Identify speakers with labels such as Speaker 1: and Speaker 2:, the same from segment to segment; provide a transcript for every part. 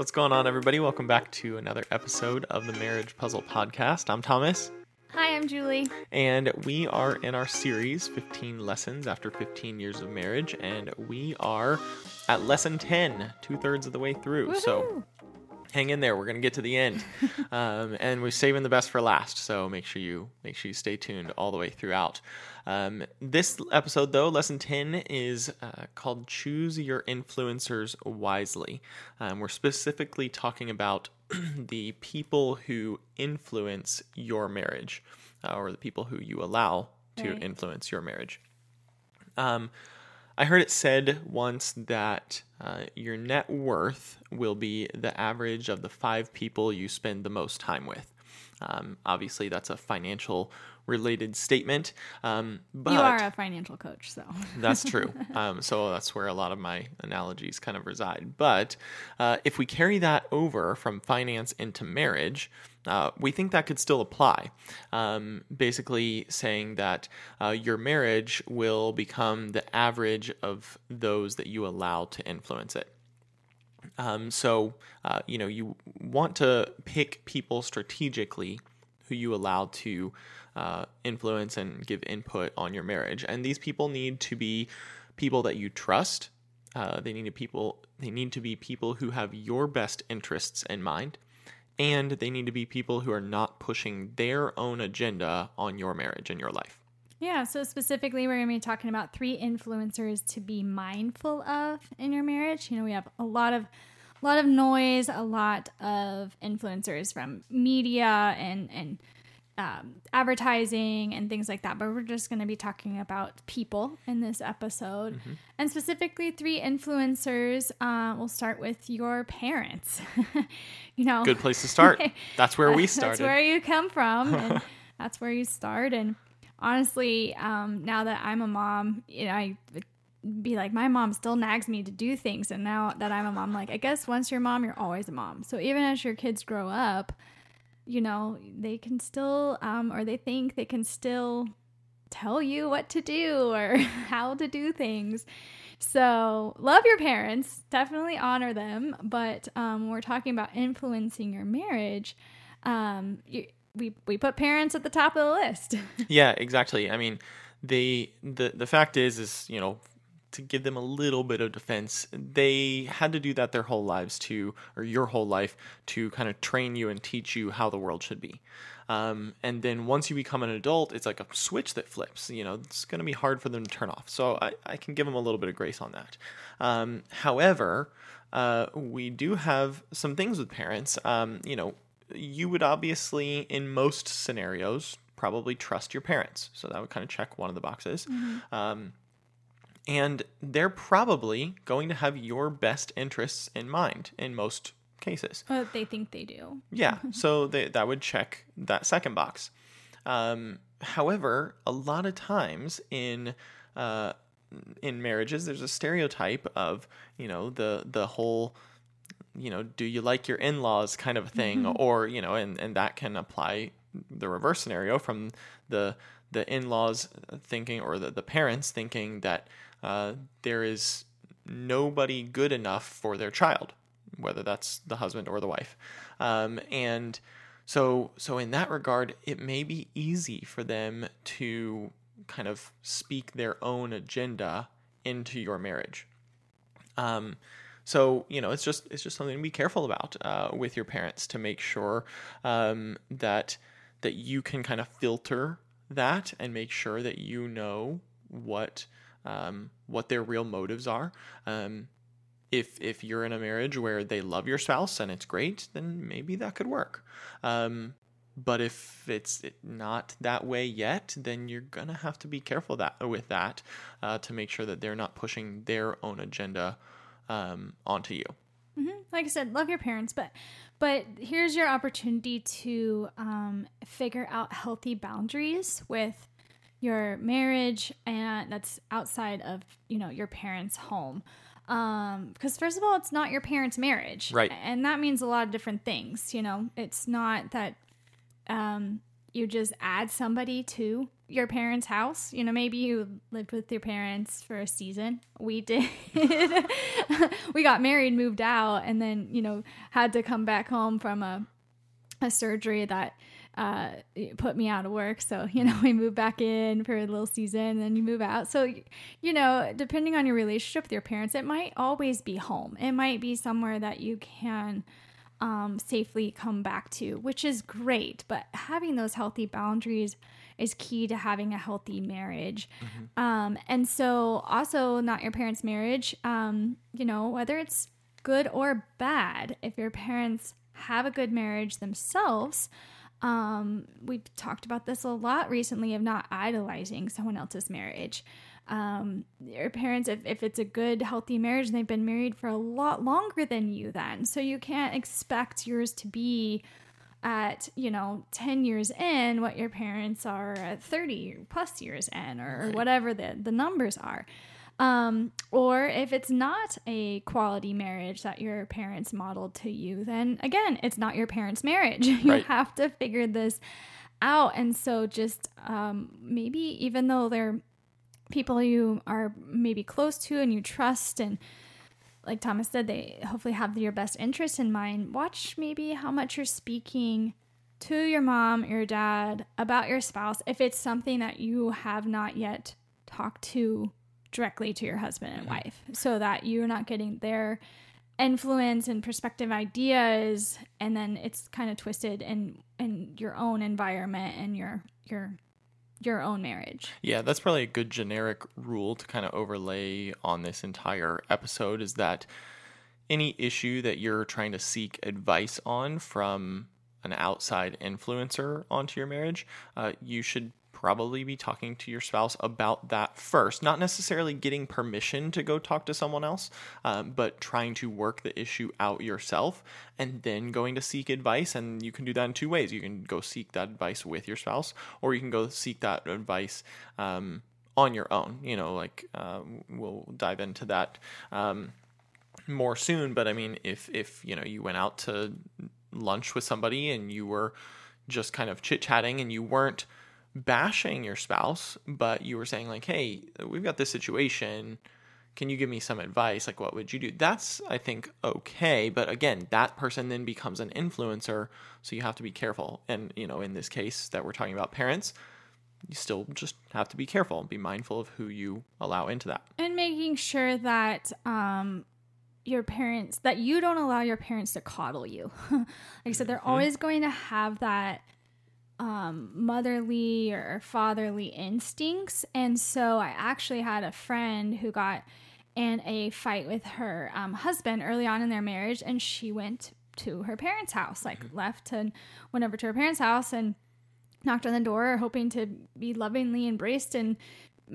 Speaker 1: What's going on, everybody? Welcome back to another episode of the Marriage Puzzle Podcast. I'm Thomas,
Speaker 2: Hi, I'm Julie.
Speaker 1: and we are in our series 15 Lessons After 15 Years of Marriage, and we are at lesson 10, two thirds of the way through. So
Speaker 2: Woohoo!
Speaker 1: Hang in there. We're gonna get to the end, um, and we're saving the best for last. So make sure you make sure you stay tuned all the way throughout. Um, this episode, though, lesson ten is uh, called "Choose Your Influencers Wisely." Um, we're specifically talking about the people who influence your marriage, uh, or the people who you allow to
Speaker 2: Right.
Speaker 1: influence your marriage. Um, I heard it said once that uh, your net worth will be the average of the five people you spend the most time with. Um, obviously, that's a financial related statement, um, but
Speaker 2: you are a financial coach, so
Speaker 1: that's true. Um, so that's where a lot of my analogies kind of reside. But uh, if we carry that over from finance into marriage, uh, we think that could still apply. Um, basically, saying that uh, your marriage will become the average of those that you allow to influence it. Um, so, uh, you know, you want to pick people strategically who you allow to uh, influence and give input on your marriage. And these people need to be people that you trust. Uh, they need to people. They need to be people who have your best interests in mind, and they need to be people who are not pushing their own agenda on your marriage and your life.
Speaker 2: Yeah. So specifically, we're going to be talking about three influencers to be mindful of in your marriage. You know, we have a lot of a lot of noise, a lot of influencers from media and and um, advertising and things like that. But we're just going to be talking about people in this episode,
Speaker 1: Mm-hmm.
Speaker 2: and specifically three influencers. Uh, we'll start with your parents. you know,
Speaker 1: Good place to start. That's where we started.
Speaker 2: That's where you come from, and that's where you start. And honestly, um, now that I'm a mom, you know, I be like, my mom still nags me to do things. And now that I'm a mom, like, I guess once you're a mom, you're always a mom. So even as your kids grow up, you know, they can still, um, or they think they can still tell you what to do or how to do things. So, love your parents, definitely honor them. But um, we're talking about influencing your marriage, um, you, we we put parents at the top of the list.
Speaker 1: Yeah, exactly. I mean, they the the fact is is, you know, to give them a little bit of defense, they had to do that their whole lives to or your whole life to kind of train you and teach you how the world should be. Um, and then once you become an adult, it's like a switch that flips. You know, it's going to be hard for them to turn off. So I, I can give them a little bit of grace on that. Um, however, uh, we do have some things with parents. Um, you know, you would obviously, in most scenarios, probably trust your parents. So that would kind of check one of the boxes. Um, and they're probably going to have your best interests in mind in most cases.
Speaker 2: but they think they do.
Speaker 1: Yeah, so they, that would check that second box. Um, however, a lot of times in uh, in marriages, there's a stereotype of you know the the whole you know do you like your in-laws kind of thing or you know and and that can apply the reverse scenario from the the in-laws thinking or the, the parents thinking that uh, there is nobody good enough for their child whether that's the husband or the wife. Um, and so so in that regard it may be easy for them to kind of speak their own agenda into your marriage. Um, so you know, it's just it's just something to be careful about uh, with your parents to make sure um, that that you can kind of filter that and make sure that you know what um, what their real motives are. Um, if if you're in a marriage where they love your spouse and it's great, then maybe that could work. Um, but if it's not that way yet, then you're gonna have to be careful that with that uh, to make sure that they're not pushing their own agenda um, onto you.
Speaker 2: like I said, love your parents, but but here's your opportunity to um, figure out healthy boundaries with your marriage, and that's outside of you know your parents' home. Um, because first of all, it's not your parents' marriage,
Speaker 1: Right.
Speaker 2: And that means a lot of different things. You know, it's not that um, you just add somebody to your parents' house. You know, maybe you lived with your parents for a season. We did. we got married, moved out, and then, you know, had to come back home from a a surgery that uh, put me out of work. So, you know, we moved back in for a little season and then you move out. So, you know, depending on your relationship with your parents, it might always be home. It might be somewhere that you can um, safely come back to, which is great. But having those healthy boundaries is key to having a healthy marriage. Mm-hmm. Um, and so, also, not your parents' marriage, um, you know, whether it's good or bad, if your parents have a good marriage themselves, um, we've talked about this a lot recently of not idolizing someone else's marriage. Um, your parents, if, if it's a good, healthy marriage, and they've been married for a lot longer than you then. So you can't expect yours to be at, you know, 10 years in what your parents are at 30 plus years in or, whatever the, the numbers are. Um, or if it's not a quality marriage that your parents modeled to you, then again, it's not your parents' marriage. you right. have to figure this out. And so, just um, maybe even though they're people you are maybe close to and you trust, and like Thomas said, they hopefully have your best interest in mind, watch maybe how much you're speaking to your mom, your dad about your spouse if it's something that you have not yet talked to directly to your husband and mm-hmm. wife so that you're not getting their influence and perspective ideas and then it's kind of twisted in in your own environment and your your your own marriage.
Speaker 1: Yeah, that's probably a good generic rule to kind of overlay on this entire episode is that any issue that you're trying to seek advice on from an outside influencer onto your marriage, uh, you should probably be talking to your spouse about that first. Not necessarily getting permission to go talk to someone else, um, but trying to work the issue out yourself and then going to seek advice. And you can do that in two ways. You can go seek that advice with your spouse, or you can go seek that advice. Um, on your own, you know, like uh, we'll dive into that um, more soon. But I mean, if if you know you went out to lunch with somebody and you were just kind of chit chatting and you weren't bashing your spouse, but you were saying like, "Hey, we've got this situation. Can you give me some advice? Like, what would you do?" That's I think okay, but again, that person then becomes an influencer, so you have to be careful. And you know, in this case that we're talking about, parents, you still just have to be careful, be mindful of who you allow into that,
Speaker 2: and making sure that um, your parents that you don't allow your parents to coddle you. like I said, they're mm-hmm. always going to have that um, motherly or fatherly instincts. And so I actually had a friend who got in a fight with her um, husband early on in their marriage, and she went to her parents' house, like mm-hmm. left and went over to her parents' house and knocked on the door, hoping to be lovingly embraced. And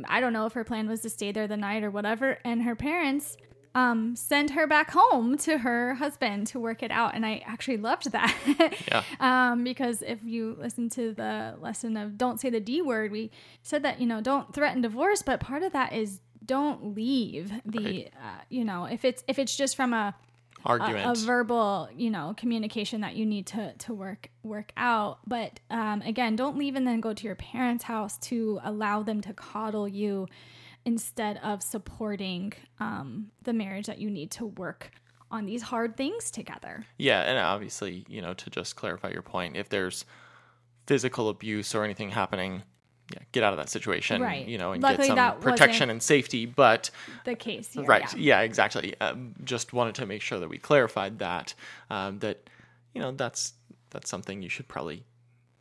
Speaker 2: I don't know if her plan was to stay there the night or whatever. And her parents um, send her back home to her husband to work it out. And I actually loved that. yeah. um, because if you listen to the lesson of don't say the D word, we said that, you know, don't threaten divorce, but part of that is don't leave the, right. uh, you know, if it's, if it's just from a,
Speaker 1: argument,
Speaker 2: a, a, verbal, you know, communication that you need to, to work, work out. But, um, again, don't leave and then go to your parents' house to allow them to coddle you instead of supporting um, the marriage that you need to work on these hard things together.
Speaker 1: Yeah, and obviously, you know, to just clarify your point, if there's physical abuse or anything happening, yeah, get out of that situation, right. you know, and Luckily, get some protection and safety. But
Speaker 2: the case, here,
Speaker 1: right? Yeah, yeah exactly. Um, just wanted to make sure that we clarified that um, that you know that's that's something you should probably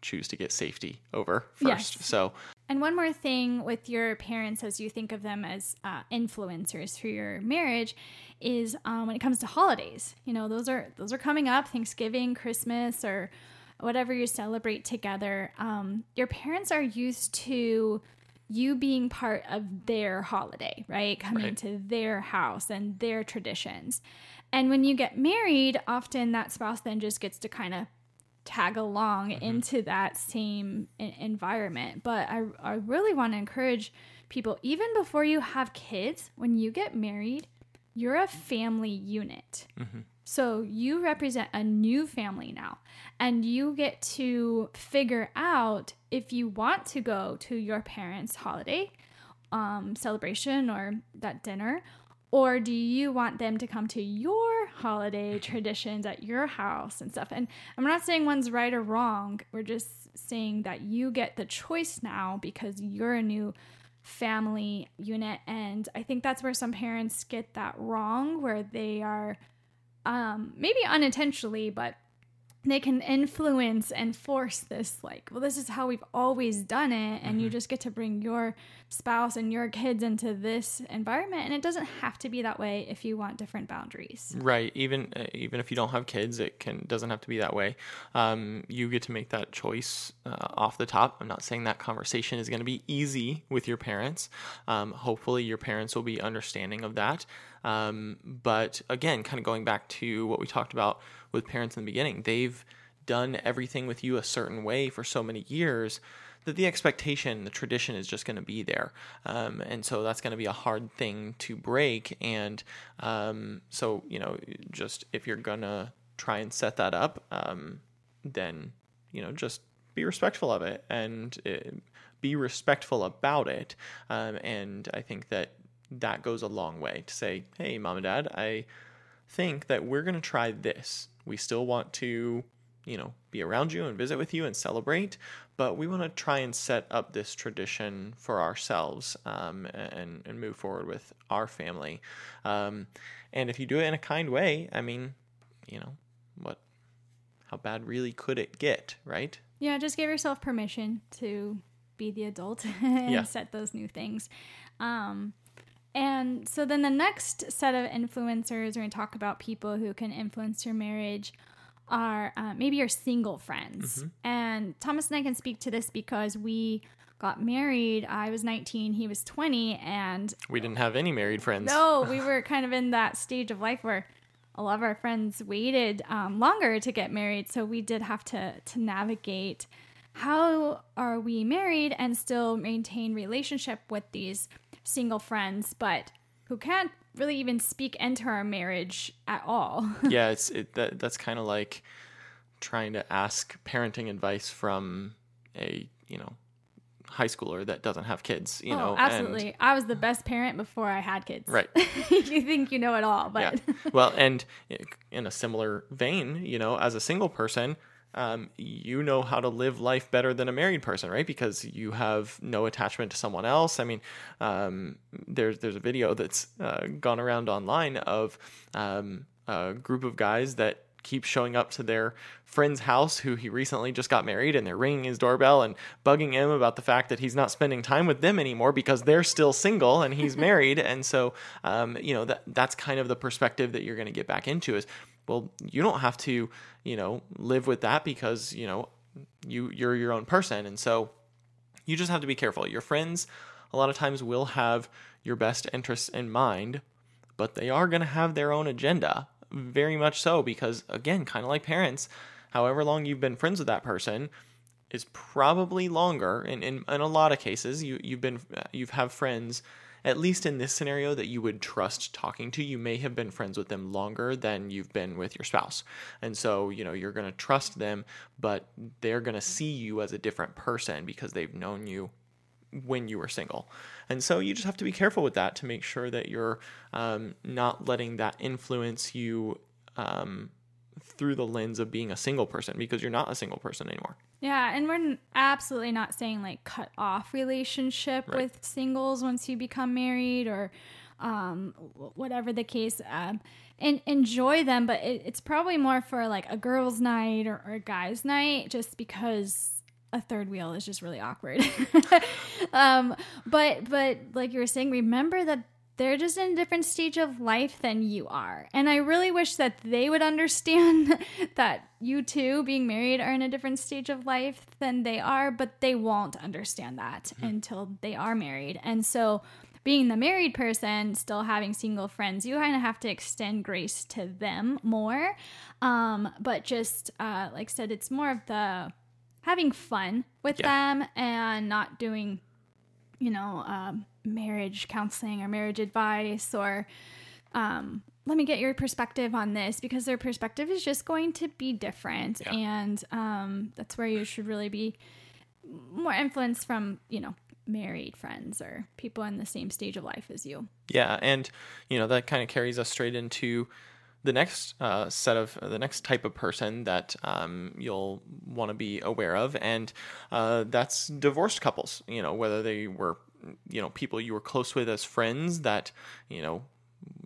Speaker 1: choose to get safety over first. Yes. So
Speaker 2: and one more thing with your parents, as you think of them as uh, influencers for your marriage, is um, when it comes to holidays. You know, those are those are coming up: Thanksgiving, Christmas, or whatever you celebrate together. Um, your parents are used to you being part of their holiday, right? Coming right. to their house and their traditions. And when you get married, often that spouse then just gets to kind of tag along mm-hmm. into that same environment. But I, I really want to encourage people, even before you have kids, when you get married, you're a family unit. Mm-hmm. So you represent a new family now, and you get to figure out if you want to go to your parents' holiday um, celebration or that dinner, or do you want them to come to your holiday traditions at your house and stuff? And I'm not saying one's right or wrong. We're just saying that you get the choice now because you're a new family unit. And I think that's where some parents get that wrong, where they are um, maybe unintentionally, but they can influence and force this like well this is how we've always done it and mm-hmm. you just get to bring your spouse and your kids into this environment and it doesn't have to be that way if you want different boundaries.
Speaker 1: Right even uh, even if you don't have kids it can doesn't have to be that way. Um, you get to make that choice uh, off the top. I'm not saying that conversation is going to be easy with your parents. Um, hopefully your parents will be understanding of that. Um, but again, kind of going back to what we talked about with parents in the beginning, they've done everything with you a certain way for so many years that the expectation, the tradition is just going to be there. Um, and so that's going to be a hard thing to break. And um, so, you know, just if you're going to try and set that up, um, then, you know, just be respectful of it and uh, be respectful about it. Um, and I think that that goes a long way to say, hey, mom and dad, I think that we're going to try this. We still want to, you know, be around you and visit with you and celebrate, but we want to try and set up this tradition for ourselves um, and, and move forward with our family. Um, and if you do it in a kind way, I mean, you know, what, how bad really could it get, right?
Speaker 2: Yeah, just give yourself permission to be the adult and yeah. set those new things. Um, and so then the next set of influencers, we're going to talk about people who can influence your marriage are uh, maybe your single friends. Mm-hmm. And Thomas and I can speak to this because we got married. I was 19, he was 20, and
Speaker 1: we didn't have any married friends.
Speaker 2: No, we were kind of in that stage of life where a lot of our friends waited um, longer to get married. So we did have to to navigate how are we married and still maintain relationship with these single friends, but who can't really even speak into our marriage at all.
Speaker 1: yeah, it's it, that that's kind of like trying to ask parenting advice from a you know high schooler that doesn't have kids you oh, know
Speaker 2: absolutely and, i was the best parent before i had kids
Speaker 1: right
Speaker 2: you think you know it all but
Speaker 1: yeah. well and eh, in a similar vein you know as a single person um, you know how to live life better than a married person, right? Because you have no attachment to someone else. I mean, um, there's there's a video that's uh, gone around online of um, a group of guys that keep showing up to their friend's house who he recently just got married and they're ringing his doorbell and bugging him about the fact that he's not spending time with them anymore because they're still single and he's married. And so um, you know that that's kind of the perspective that you're going to get back into is well you don't have to you know live with that because you know you you're your own person. And so you just have to be careful. Your friends a lot of times will have your best interests in mind but they are going to have their own agenda very much so because again kind of like parents however long you've been friends with that person is probably longer in, in, in a lot of cases you, you've been you've have friends at least in this scenario, that you would trust talking to. You may have been friends with them longer than you've been with your spouse. And so, you know, you're going to trust them, but they're going to see you as a different person because they've known you when you were single. And so you just have to be careful with that to make sure that you're um, not letting that influence you um, through the lens of being a single person because you're not a single person anymore.
Speaker 2: Yeah, and we're absolutely not saying like cut off relationship right. with singles once you become married or um, whatever the case. Um, and enjoy them, but it, it's probably more for like a girls' night or, or a guys' night, just because a third wheel is just really awkward. um, but but like you were saying, remember that they're just in a different stage of life than you are. And I really wish that they would understand that you too, being married, are in a different stage of life than they are, but they won't understand that mm-hmm. until they are married. And so, being the married person, still having single friends, you kind of have to extend grace to them more. Um, but just uh, like I said, it's more of the having fun with yeah. them and not doing, you know, um, marriage counseling or marriage advice or um, let me get your perspective on this because their perspective is just going to be different
Speaker 1: Yeah.
Speaker 2: and um, that's where you should really be more influenced from you know married friends or people in the same stage of life as you
Speaker 1: Yeah, and you know that kind of carries us straight into the next uh, set of the next type of person that um, you'll want to be aware of, and uh, that's divorced couples. You know, whether they were you know people you were close with as friends that you know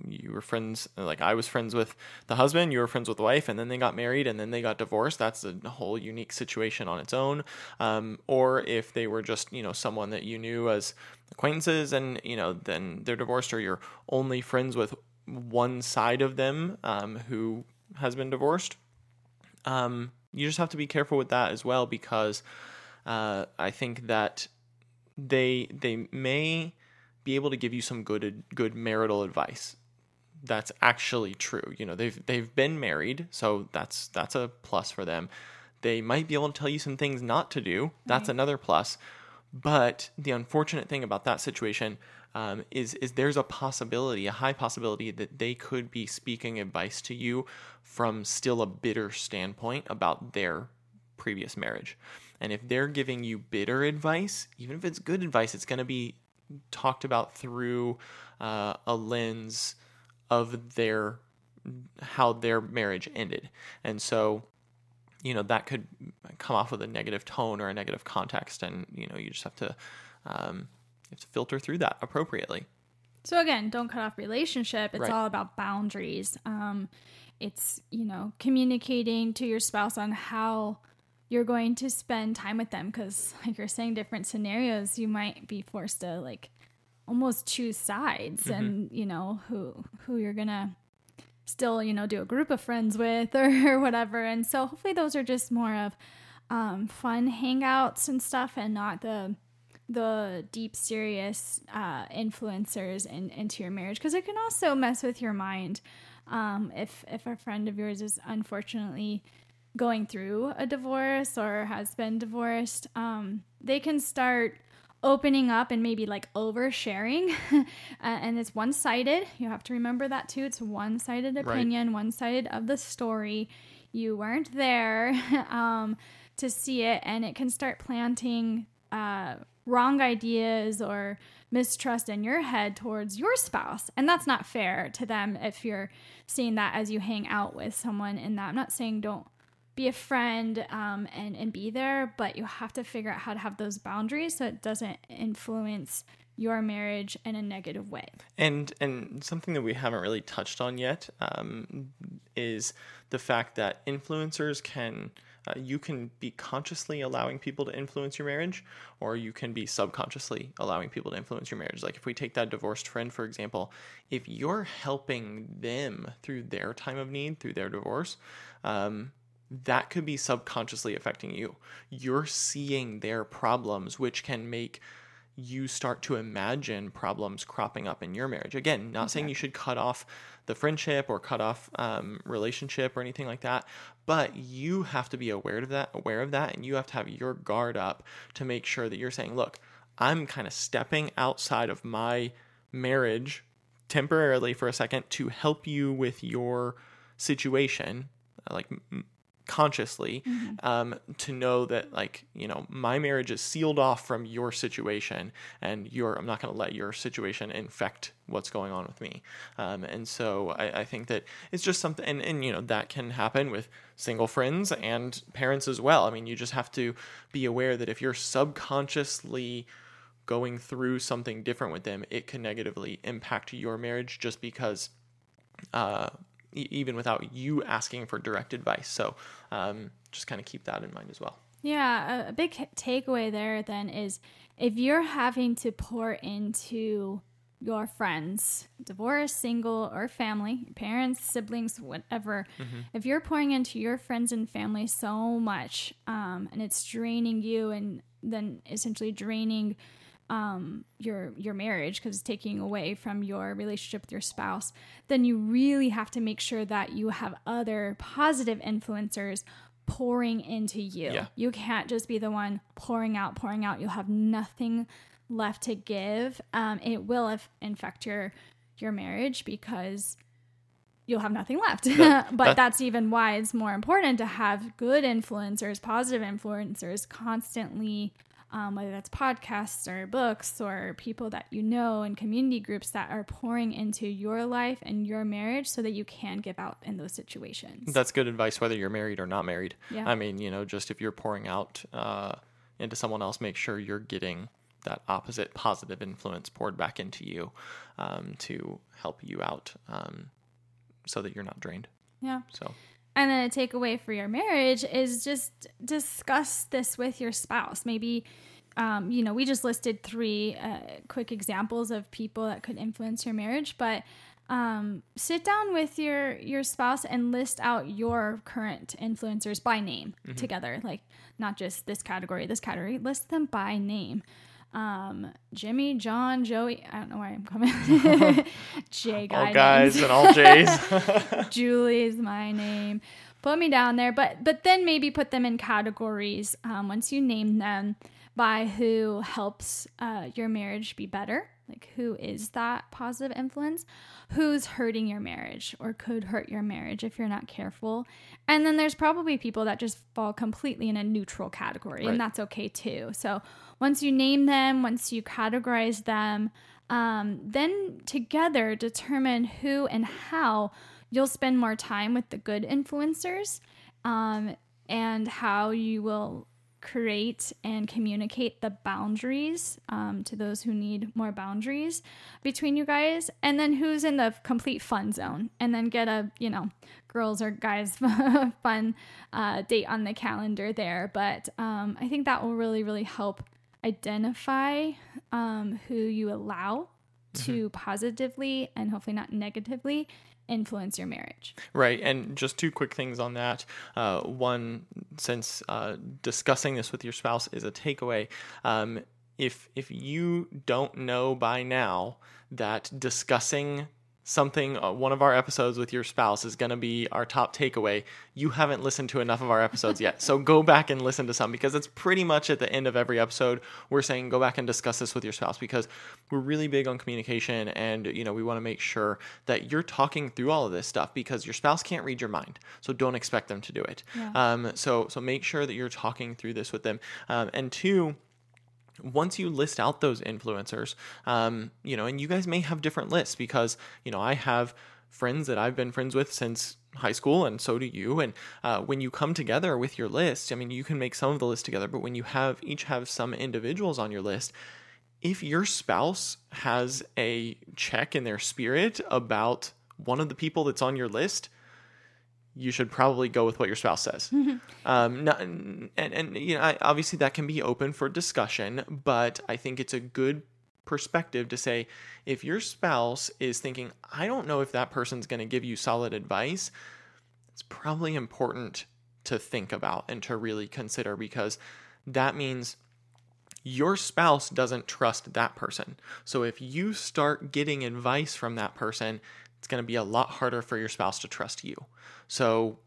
Speaker 1: you were friends like I was friends with the husband, you were friends with the wife, and then they got married and then they got divorced. That's a whole unique situation on its own. Um, or if they were just you know someone that you knew as acquaintances, and you know then they're divorced, or you're only friends with one side of them um, who has been divorced. Um, you just have to be careful with that as well because uh, I think that they they may be able to give you some good good marital advice that's actually true. You know, they've they've been married, so that's that's a plus for them. They might be able to tell you some things not to do. That's
Speaker 2: Right.
Speaker 1: another plus. But the unfortunate thing about that situation um, is is there's a possibility, a high possibility that they could be speaking advice to you from still a bitter standpoint about their previous marriage. And if they're giving you bitter advice, even if it's good advice, it's going to be talked about through uh, a lens of their how their marriage ended. And so, you know, that could come off with a negative tone or a negative context, and you know, you just have to um, you have to filter through that appropriately.
Speaker 2: So again, don't cut off relationship. It's
Speaker 1: Right.
Speaker 2: all about boundaries. Um, it's you know communicating to your spouse on how you're going to spend time with them because like you're saying different scenarios you might be forced to like almost choose sides and you know who who you're gonna still you know do a group of friends with or, whatever and so hopefully those are just more of um, fun hangouts and stuff and not the the deep serious uh, influencers in, into your marriage because it can also mess with your mind um, if if a friend of yours is unfortunately going through a divorce or has been divorced um, they can start opening up and maybe like oversharing uh, and it's one-sided. You have to remember that too. It's one-sided opinion one-sided of the story. You weren't there um, to see it and it can start planting uh, wrong ideas or mistrust in your head towards your spouse. And that's not fair to them if you're seeing that as you hang out with someone in that. I'm not saying don't be a friend um, and, and be there but you have to figure out how to have those boundaries so it doesn't influence your marriage in a negative way.
Speaker 1: And and something that we haven't really touched on yet um, is the fact that influencers can uh, you can be consciously allowing people to influence your marriage, or you can be subconsciously allowing people to influence your marriage. Like if we take that divorced friend for example, if you're helping them through their time of need, through their divorce, um, that could be subconsciously affecting you. You're seeing their problems, which can make you start to imagine problems cropping up in your marriage. Again, not saying you should cut off the friendship or cut off um, relationship or anything like that, but you have to be aware of that, aware of that, and you have to have your guard up to make sure that you're saying, "Look, I'm kind of stepping outside of my marriage temporarily for a second to help you with your situation, like consciously um, to know that like you know my marriage is sealed off from your situation and you're i'm not going to let your situation infect what's going on with me. Um, and so I, I think that it's just something and, and you know that can happen with single friends and parents as well. I mean you just have to be aware that if you're subconsciously going through something different with them it can negatively impact your marriage just because uh, e- even without you asking for direct advice. So um, just kind of keep that in mind as well.
Speaker 2: Yeah, a, a big takeaway there then is if you're having to pour into your friends, divorce, single, or family, parents, siblings, whatever, if you're pouring into your friends and family so much um, and it's draining you and then essentially draining um, your your marriage because it's taking away from your relationship with your spouse, then you really have to make sure that you have other positive influencers pouring into you.
Speaker 1: Yeah.
Speaker 2: You can't just be the one pouring out, pouring out. You'll have nothing left to give. Um, it will if, infect your your marriage because you'll have nothing left.
Speaker 1: That-
Speaker 2: but
Speaker 1: that-
Speaker 2: that's even why it's more important to have good influencers, positive influencers constantly, um, whether that's podcasts or books or people that you know and community groups that are pouring into your life and your marriage so that you can give out in those situations.
Speaker 1: That's good advice, whether you're married or not married.
Speaker 2: Yeah.
Speaker 1: I mean, you know, just if you're pouring out uh, into someone else, make sure you're getting that opposite positive influence poured back into you um, to help you out um, so that you're not drained.
Speaker 2: yeah.
Speaker 1: So,
Speaker 2: And then a takeaway for your marriage is just discuss this with your spouse. Maybe, um, you know, we just listed three uh, quick examples of people that could influence your marriage, but um, sit down with your your spouse and list out your current influencers by name together. Like not just this category, this category. List them by name. Um, Jimmy, John, Joey. I don't know why I'm coming. Jay guy
Speaker 1: all
Speaker 2: names.
Speaker 1: guys and all J's.
Speaker 2: Julie is my name. Put me down there, but but then maybe put them in categories um, once you name them by who helps uh, your marriage be better. Like who is that positive influence? Who's hurting your marriage or could hurt your marriage if you're not careful? And then there's probably people that just fall completely in a neutral category,
Speaker 1: Right.
Speaker 2: and that's okay too. So once you name them, once you categorize them, um, then together determine who and how you'll spend more time with the good influencers um, and how you will create and communicate the boundaries um, to those who need more boundaries between you guys. And then who's in the complete fun zone? And then get a you know girls or guys fun uh, date on the calendar there. But um, i think that will really really help identify um, who you allow to positively and hopefully not negatively influence your marriage.
Speaker 1: Right, and just two quick things on that. Uh, one, since uh, discussing this with your spouse is a takeaway, um, if if you don't know by now that discussing something, uh, one of our episodes with your spouse is going to be our top takeaway, you haven't listened to enough of our episodes yet. So go back and listen to some because it's pretty much at the end of every episode we're saying go back and discuss this with your spouse because we're really big on communication and you know we want to make sure that you're talking through all of this stuff because your spouse can't read your mind. So don't expect them to do it.
Speaker 2: Yeah.
Speaker 1: Um, so so make sure that you're talking through this with them. Um, and two, once you list out those influencers, um, you know, and you guys may have different lists because, you know, I have friends that I've been friends with since high school, and so do you. And uh, when you come together with your list, I mean, you can make some of the list together, but when you have each have some individuals on your list, if your spouse has a check in their spirit about one of the people that's on your list, you should probably go with what your spouse says. um, not, and, and, you know, I, obviously that can be open for discussion, but I think it's a good perspective to say if your spouse is thinking, I don't know if that person's going to give you solid advice, it's probably important to think about and to really consider because that means your spouse doesn't trust that person. So if you start getting advice from that person, it's going to be a lot harder for your spouse to trust you. So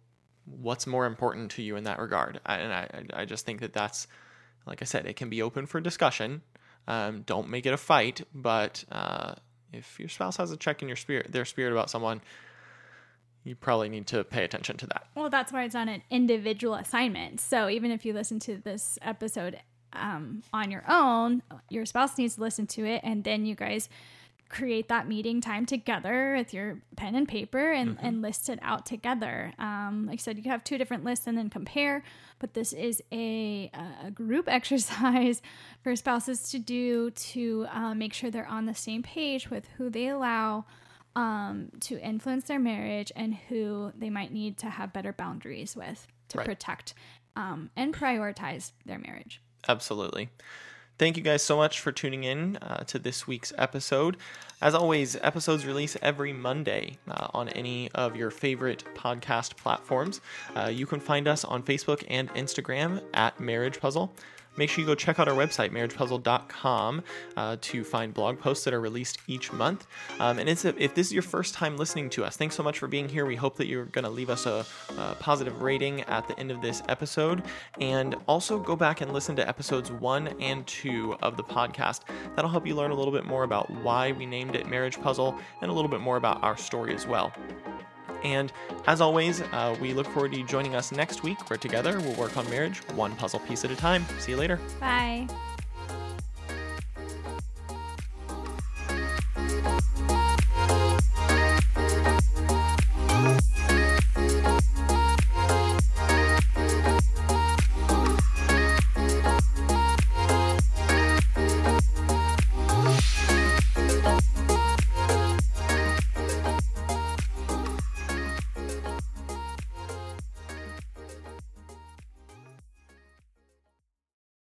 Speaker 1: what's more important to you in that regard? And I, I just think that that's, like I said, it can be open for discussion. Um, don't make it a fight, but uh, if your spouse has a check in your spirit, their spirit about someone, you probably need to pay attention to that.
Speaker 2: Well, that's why it's on an individual assignment. So even if you listen to this episode um, on your own, your spouse needs to listen to it, and then you guys create that meeting time together with your pen and paper and, and list it out together. Um, like I said, you have two different lists and then compare, but this is a, a group exercise for spouses to do to uh, make sure they're on the same page with who they allow um, to influence their marriage and who they might need to have better boundaries with to
Speaker 1: Right.
Speaker 2: protect um, and prioritize their marriage.
Speaker 1: Absolutely. Thank you guys so much for tuning in uh, to this week's episode. As always, episodes release every Monday uh, on any of your favorite podcast platforms. Uh, you can find us on Facebook and Instagram at Marriage Puzzle. Make sure you go check out our website, marriagepuzzle.com, uh, to find blog posts that are released each month. Um, and a, if this is your first time listening to us, thanks so much for being here. We hope that you're going to leave us a, a positive rating at the end of this episode. And also go back and listen to episodes one and two of the podcast. That'll help you learn a little bit more about why we named it Marriage Puzzle and a little bit more about our story as well. And as always, uh, we look forward to you joining us next week, where together we'll work on marriage one puzzle piece at a time. See you later.
Speaker 2: Bye.